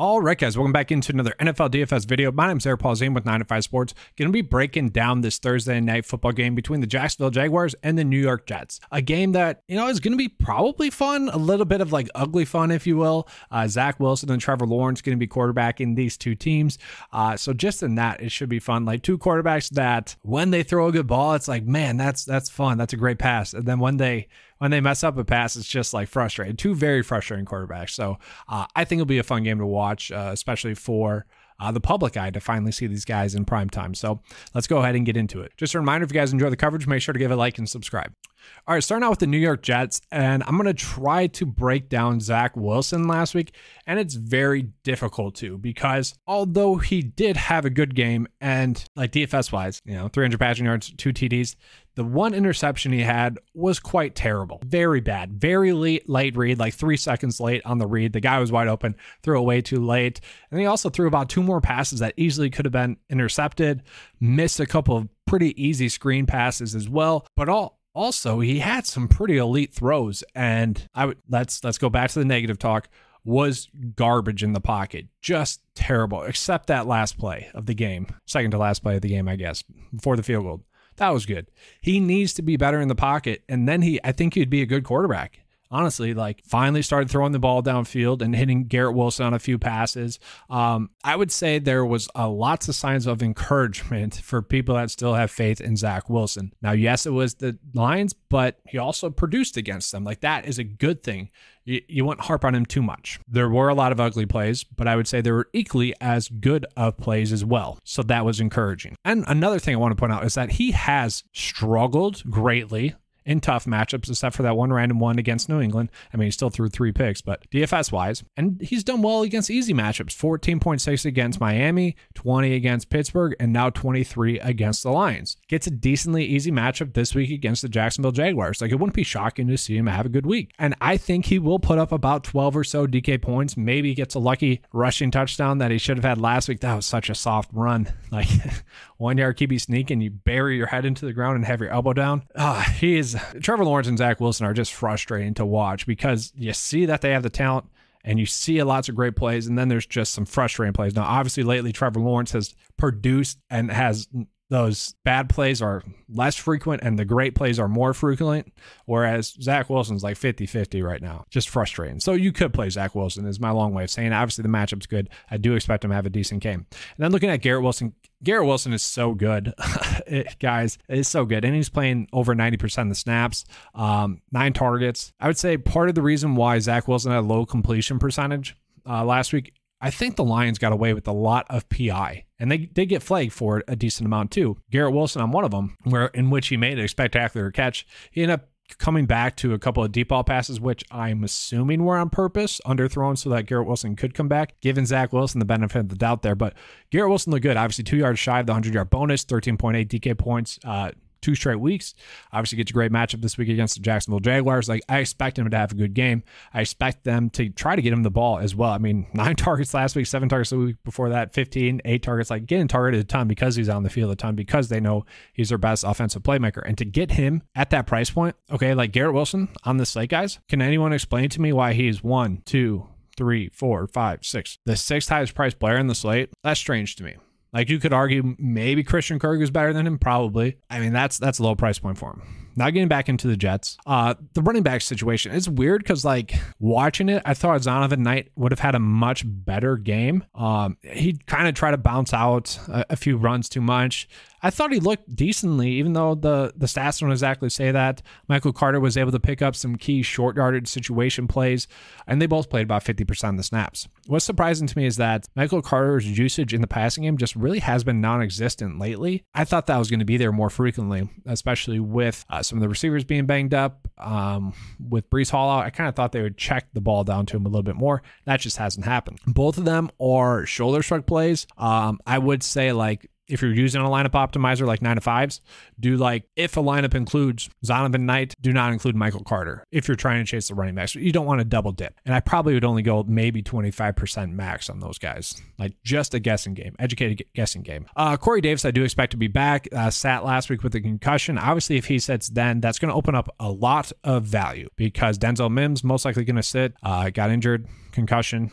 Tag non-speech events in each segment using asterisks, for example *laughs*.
All right, guys, welcome back into another NFL DFS video. My name is Eric Paulzine with 9 to 5 Sports. Going to be breaking down this Thursday night football game between the Jacksonville Jaguars and the New York Jets. A game that, you know, is going to be probably fun, a little bit of like ugly fun, if you will. Uh, Zach Wilson and Trevor Lawrence going to be quarterbacking these two teams. Uh, so just in that, it should be fun. Like two quarterbacks that when they throw a good ball, it's like, man, that's that's fun. That's a great pass. And then when they when they mess up a pass, it's just like frustrating. Two very frustrating quarterbacks. So uh, I think it'll be a fun game to watch, uh, especially for. Uh, the public eye to finally see these guys in prime time. So let's go ahead and get into it. Just a reminder if you guys enjoy the coverage, make sure to give a like and subscribe. All right, starting out with the New York Jets, and I'm going to try to break down Zach Wilson last week, and it's very difficult to because although he did have a good game and like DFS wise, you know, 300 passing yards, two TDs, the one interception he had was quite terrible. Very bad. Very late, late read, like three seconds late on the read. The guy was wide open, threw it way too late. And he also threw about two more passes that easily could have been intercepted, missed a couple of pretty easy screen passes as well. But all also he had some pretty elite throws and i would let's let's go back to the negative talk was garbage in the pocket just terrible except that last play of the game second to last play of the game i guess before the field goal that was good. He needs to be better in the pocket, and then he, I think he'd be a good quarterback. Honestly, like finally started throwing the ball downfield and hitting Garrett Wilson on a few passes. Um, I would say there was lots of signs of encouragement *laughs* for people that still have faith in Zach Wilson. Now, yes, it was the Lions, but he also produced against them. Like that is a good thing you, you wouldn't harp on him too much. There were a lot of ugly plays, but I would say there were equally as good of plays as well. So that was encouraging. And another thing I want to point out is that he has struggled greatly in tough matchups, except for that one random one against New England. I mean, he still threw three picks, but DFS wise, and he's done well against easy matchups 14.6 against Miami, 20 against Pittsburgh, and now 23 against the Lions. Gets a decently easy matchup this week against the Jacksonville Jaguars. Like, it wouldn't be shocking to see him have a good week. And I think he will put up about 12 or so DK points. Maybe gets a lucky rushing touchdown that he should have had last week. That was such a soft run. *laughs* Like, *laughs* one yard QB sneak and you bury your head into the ground and have your elbow down. Ah, he is Trevor Lawrence and Zach Wilson are just frustrating to watch because you see that they have the talent and you see lots of great plays, and then there's just some frustrating plays. Now, obviously, lately Trevor Lawrence has produced and has those bad plays are less frequent and the great plays are more frequent, whereas Zach Wilson's like 50 50 right now. Just frustrating. So you could play Zach Wilson, is my long way of saying. Obviously, the matchup's good. I do expect him to have a decent game. And then looking at Garrett Wilson, Garrett Wilson is so good, *laughs* it, guys. It's so good, and he's playing over ninety percent of the snaps, um, nine targets. I would say part of the reason why Zach Wilson had a low completion percentage uh, last week. I think the Lions got away with a lot of PI, and they did get flagged for it a decent amount too. Garrett Wilson on one of them, where in which he made a spectacular catch. He ended up coming back to a couple of deep ball passes, which I'm assuming were on purpose, underthrown so that Garrett Wilson could come back, giving Zach Wilson the benefit of the doubt there. But Garrett Wilson looked good. Obviously, two yards shy of the 100 yard bonus, 13.8 DK points. Uh, two straight weeks. Obviously, gets a great matchup this week against the Jacksonville Jaguars. Like I expect him to have a good game. I expect them to try to get him the ball as well. I mean, *laughs* nine targets last week, seven targets the week before that, 15, eight targets. Like getting targeted a ton because he's on the field a ton because they know he's their best offensive playmaker. And to get him at that price point, okay, like Garrett Wilson on the slate, guys. Can anyone explain to me why he's one, two, three, four, five, six, the sixth highest priced player in the slate? That's strange to me. Like you could argue maybe Christian Kirk is better than him, probably. I mean, that's that's a low price point for him. Now getting back into the Jets, uh, the running back situation is weird because like watching it, I thought Zonovan Knight would have had a much better game. Um, he kind of tried to bounce out a, a few runs too much. I thought he looked decently, even though the the stats don't exactly say that. Michael Carter was able to pick up some key short yardage situation plays, and they both played about 50% of the snaps. What's surprising to me is that Michael Carter's usage in the passing game just really has been non existent lately. I thought that was going to be there more frequently, especially with uh, some of the receivers being banged up. Um, with Breece Hall out, I kind of thought they would check the ball down to him a little bit more. That just hasn't happened. Both of them are shoulder shrug plays. Um, I would say like if you're using a lineup optimizer like nine to fives, do like if a lineup includes Zonovan Knight, do not include Michael Carter if you're trying to chase the running backs. You don't want to double dip. And I probably would only go maybe 25% max on those guys. Like just a guessing game, educated guessing game. Uh, Corey Davis, I do expect to be back. Uh, sat last week with a concussion. Obviously, if he sits then, that's going to open up a lot of value because Denzel Mims most likely going to sit. Uh, got injured, concussion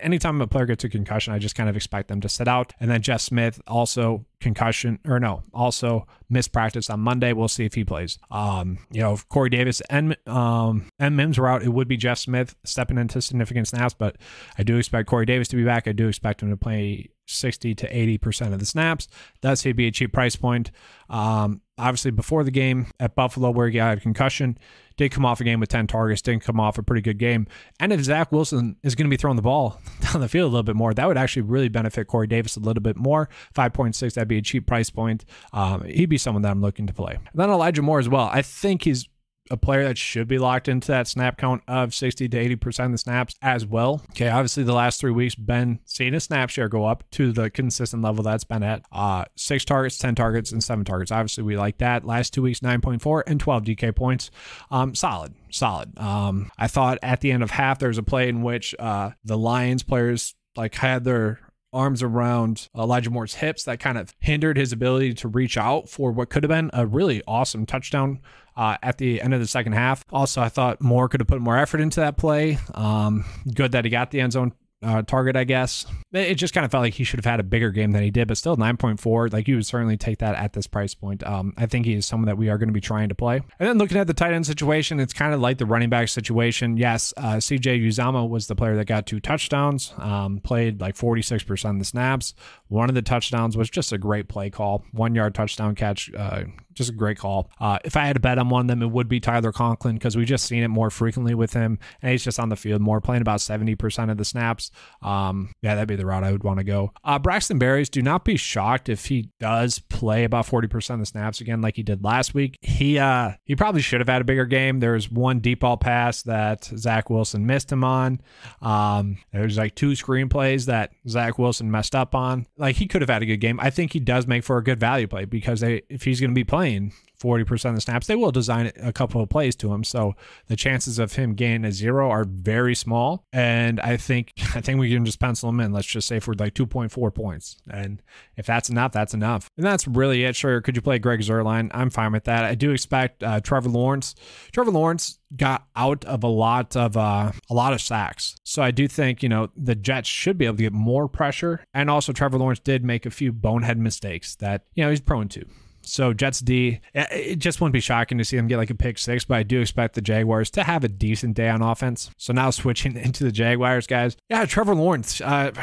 anytime a player gets a concussion, I just kind of expect them to sit out. And then Jeff Smith also concussion or no, also missed practice on Monday. We'll see if he plays. Um, you know, if Corey Davis and um and Mims were out, it would be Jeff Smith stepping into significant snaps, but I do expect Corey Davis to be back. I do expect him to play 60 to 80% of the snaps. That's he'd be a cheap price point. Um, obviously, before the game at Buffalo, where he got a concussion, did come off a game with 10 targets, didn't come off a pretty good game. And if Zach Wilson is going to be throwing the ball *laughs* down the field a little bit more, that would actually really benefit Corey Davis a little bit more. 5.6, that'd be a cheap price point. Um, he'd be someone that I'm looking to play. And then Elijah Moore as well. I think he's a player that should be locked into that snap count of 60 to 80% of the snaps as well. Okay, obviously the last three weeks, been seeing his snap share go up to the consistent level that's been at uh, six targets, 10 targets, and seven targets. Obviously, we like that. Last two weeks, 9.4 and 12 DK points. Um, solid, solid. Um, I thought at the end of half, there was a play in which uh, the Lions players like had their arms around Elijah Moore's hips that kind of hindered his ability to reach out for what could have been a really awesome touchdown uh, at the end of the second half. Also, I thought Moore could have put more effort into that play. Um, good that he got the end zone uh, target, I guess. It just kind of felt like he should have had a bigger game than he did, but still 9.4. Like you would certainly take that at this price point. Um, I think he is someone that we are going to be trying to play. And then looking at the tight end situation, it's kind of like the running back situation. Yes, uh, CJ Uzomah was the player that got two touchdowns, um, played like 46% of the snaps. One of the touchdowns was just a great play call, one yard touchdown catch, uh, just a great call. Uh, if I had to bet on one of them, it would be Tyler Conklin because we've just seen it more frequently with him, and he's just on the field more, playing about seventy percent of the snaps. Um, yeah, that'd be the route I would want to go. Uh, Braxton Berrios, do not be shocked if he does play about forty percent of the snaps again, like he did last week. He uh, he probably should have had a bigger game. There's one deep ball pass that Zach Wilson missed him on. Um, there's like two screenplays that Zach Wilson messed up on. Like he could have had a good game. I think he does make for a good value play because they, if he's going to be playing playing 40% of the snaps, they will design a couple of plays to him. So the chances of him gaining a zero are very small. And I think *laughs* I think we can just pencil him in. Let's just say for like 2.4 points. And if that's enough, that's enough. And that's really it. Sure, could you play Greg Zuerlein? I'm fine with that. I do expect uh, Trevor Lawrence. Trevor Lawrence got out of a lot of uh, a lot of sacks. So I do think, you know, the Jets should be able to get more pressure. And also Trevor Lawrence did make a few bonehead mistakes that, you know, he's prone to. So Jets D, it just wouldn't be shocking to see them get like a pick six, but I do expect the Jaguars to have a decent day on offense. So now *laughs* switching into the Jaguars, guys. Yeah, Trevor Lawrence. Uh, *sighs*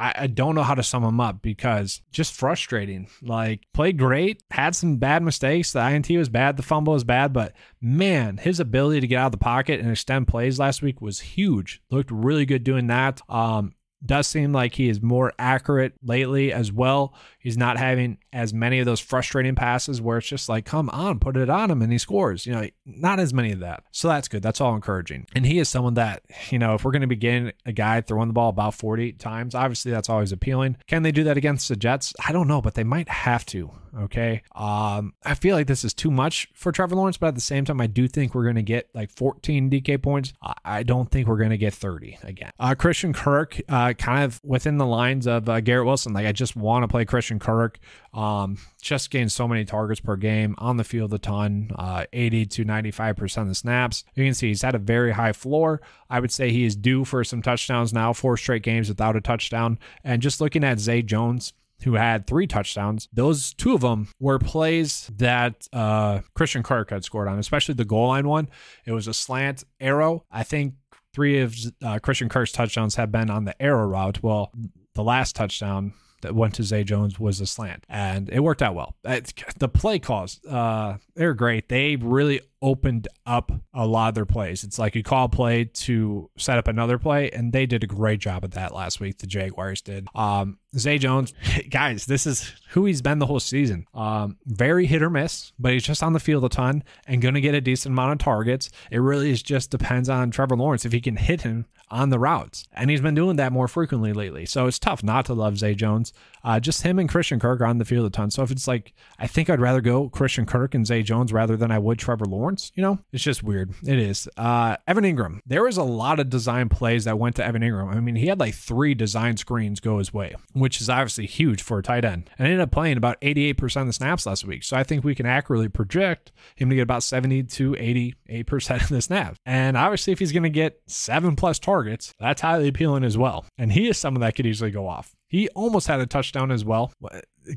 I, don't know how to sum him up because just frustrating. Like played great, had some bad mistakes. The INT was bad, the fumble was bad, but man, his ability to get out of the pocket and extend plays last week was huge. Looked really good doing that. Um, does seem like he is more accurate lately as well. He's not having as many of those frustrating passes where it's just like, come on, put it on him and he scores. You know, not as many of that. So that's good. That's all encouraging. And he is someone that, you know, if we're going to be getting a guy throwing the ball about 40 times, obviously that's always appealing. Can they do that against the Jets? I don't know, but they might have to. Okay. Um, I feel like this is too much for Trevor Lawrence, but at the same time, I do think we're going to get like 14 DK points. I don't think we're going to get 30 again. Uh, Christian Kirk, uh, kind of within the lines of uh, Garrett Wilson. Like, I just want to play Christian Kirk. Um, just gained so many targets per game on the field a ton, uh, 80 to 95% of the snaps. You can see he's had a very high floor. I would say he is due for some touchdowns now, four straight games without a touchdown. And just looking at Zay Jones, who had three touchdowns. Those two of them were plays that uh, Christian Kirk had scored on, especially the goal line one. It was a slant arrow. I think three of uh, Christian Kirk's touchdowns have been on the arrow route. Well, the last touchdown that went to Zay Jones was a slant, and it worked out well. the play calls, uh, they're great. They really opened up a lot of their plays. It's like you call play to set up another play, and they did a great job of that last week. The Jaguars did. Um, Zay Jones, *laughs* guys, this is who he's been the whole season. Um, very hit or miss, but he's just on the field a ton and going to get a decent amount of targets. It really is just depends on Trevor Lawrence if he can hit him on the routes, and he's been doing that more frequently lately. So it's tough not to love Zay Jones. Uh, just him and Christian Kirk are on the field a ton. So if it's like, I think I'd rather go Christian Kirk and Zay Jones rather than I would Trevor Lawrence You know, it's just weird. It is. Uh, Evan Engram. There was a lot of design plays that went to Evan Engram. I mean, he had like three design screens go his way, which is obviously huge for a tight end. And ended up playing about 88% of the snaps last week. So I think we can accurately project him to get about 70 to 88% of the snaps. And obviously, if he's going to get seven plus targets, that's highly appealing as well. And he is someone that could easily go off. He almost had a touchdown as well.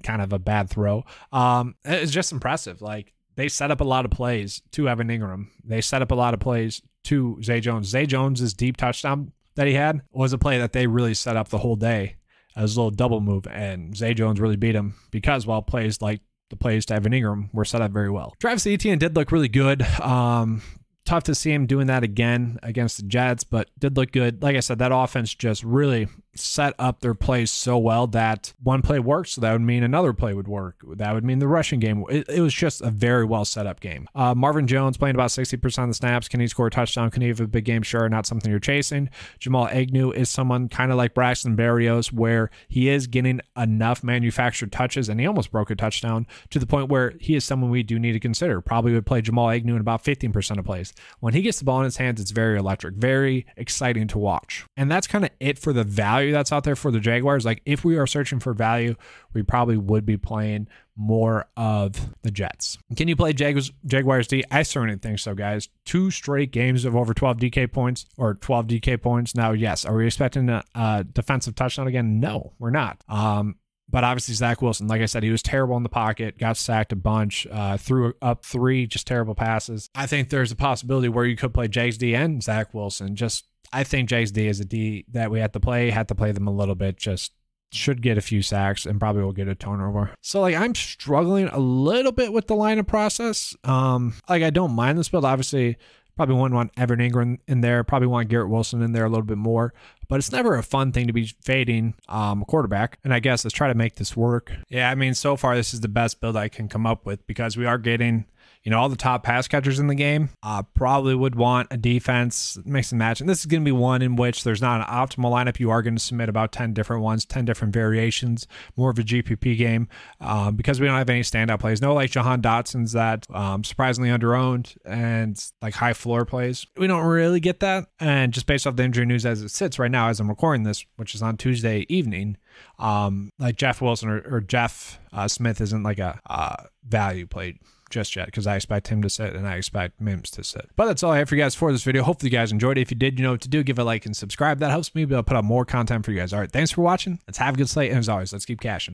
Kind of a bad throw. Um, it's just impressive. Like they set up a lot of plays to Evan Engram. They set up a lot of plays to Zay Jones. Zay Jones's deep touchdown that he had was a play that they really set up the whole day as a little double move, and Zay Jones really beat him because while plays like the plays to Evan Engram were set up very well. Travis Etienne did look really good. Um, tough to see him doing that again against the Jets, but did look good. Like I said, that offense just really set up their plays so well that one play worked, so that would mean another play would work. That would mean the rushing game. It, it was just a very well set up game. Uh, Marvin Jones playing about 60% of the snaps. Can he score a touchdown? Can he have a big game? Sure, not something you're chasing. Jamal Agnew is someone kind of like Braxton Berrios, where he is getting enough manufactured touches, and he almost broke a touchdown to the point where he is someone we do need to consider. Probably would play Jamal Agnew in about 15% of plays. When he gets the ball in his hands, it's very electric, very exciting to watch. And that's kind of it for the value value that's out there for the Jaguars. Like if we are searching for value, we probably would be playing more of the Jets. Can you play Jaguars, Jaguars D? I certainly think so, guys. Two straight games of over 12 DK points or 12 DK points. Now, yes, are we expecting a, a defensive touchdown again? No, we're not. Um, but obviously, Zach Wilson, like I said, he was terrible in the pocket, got sacked a bunch, uh, threw up three just terrible passes. I think there's a possibility where you could play Jags D and Zach Wilson. Just, I think Jags D is a D that we have to play, had to play them a little bit, just should get a few sacks and probably will get a turnover. So like I'm struggling a little bit with the line of process. Um, like I don't mind this build. Obviously, probably wouldn't want Evan Engram in there. Probably want Garrett Wilson in there a little bit more but it's never a fun thing to be fading um, a quarterback. And I guess let's try to make this work. Yeah, I mean, so far, this is the best build I can come up with because we are getting you know, all the top pass catchers in the game uh, probably would want a defense, mix and match. And this is going to be one in which there's not an optimal lineup. You are going to submit about 10 different ones, 10 different variations, more of a GPP game um, because we don't have any standout plays. No, like Jahan Dotson's that um, surprisingly underowned and like high floor plays. We don't really get that. And just based off the injury news as it sits right now, as I'm recording this, which is on Tuesday evening, um, like Jeff Wilson or, or Jeff uh, Smith isn't like a uh, value play just yet because I expect him to sit and I expect Mims to sit. But that's all I have for you guys for this video. Hopefully you guys enjoyed it. If you did, you know what to do. Give a like and subscribe. That helps me be able to put out more content for you guys. All right, thanks for watching. Let's have a good slate. And as always, let's keep cashing.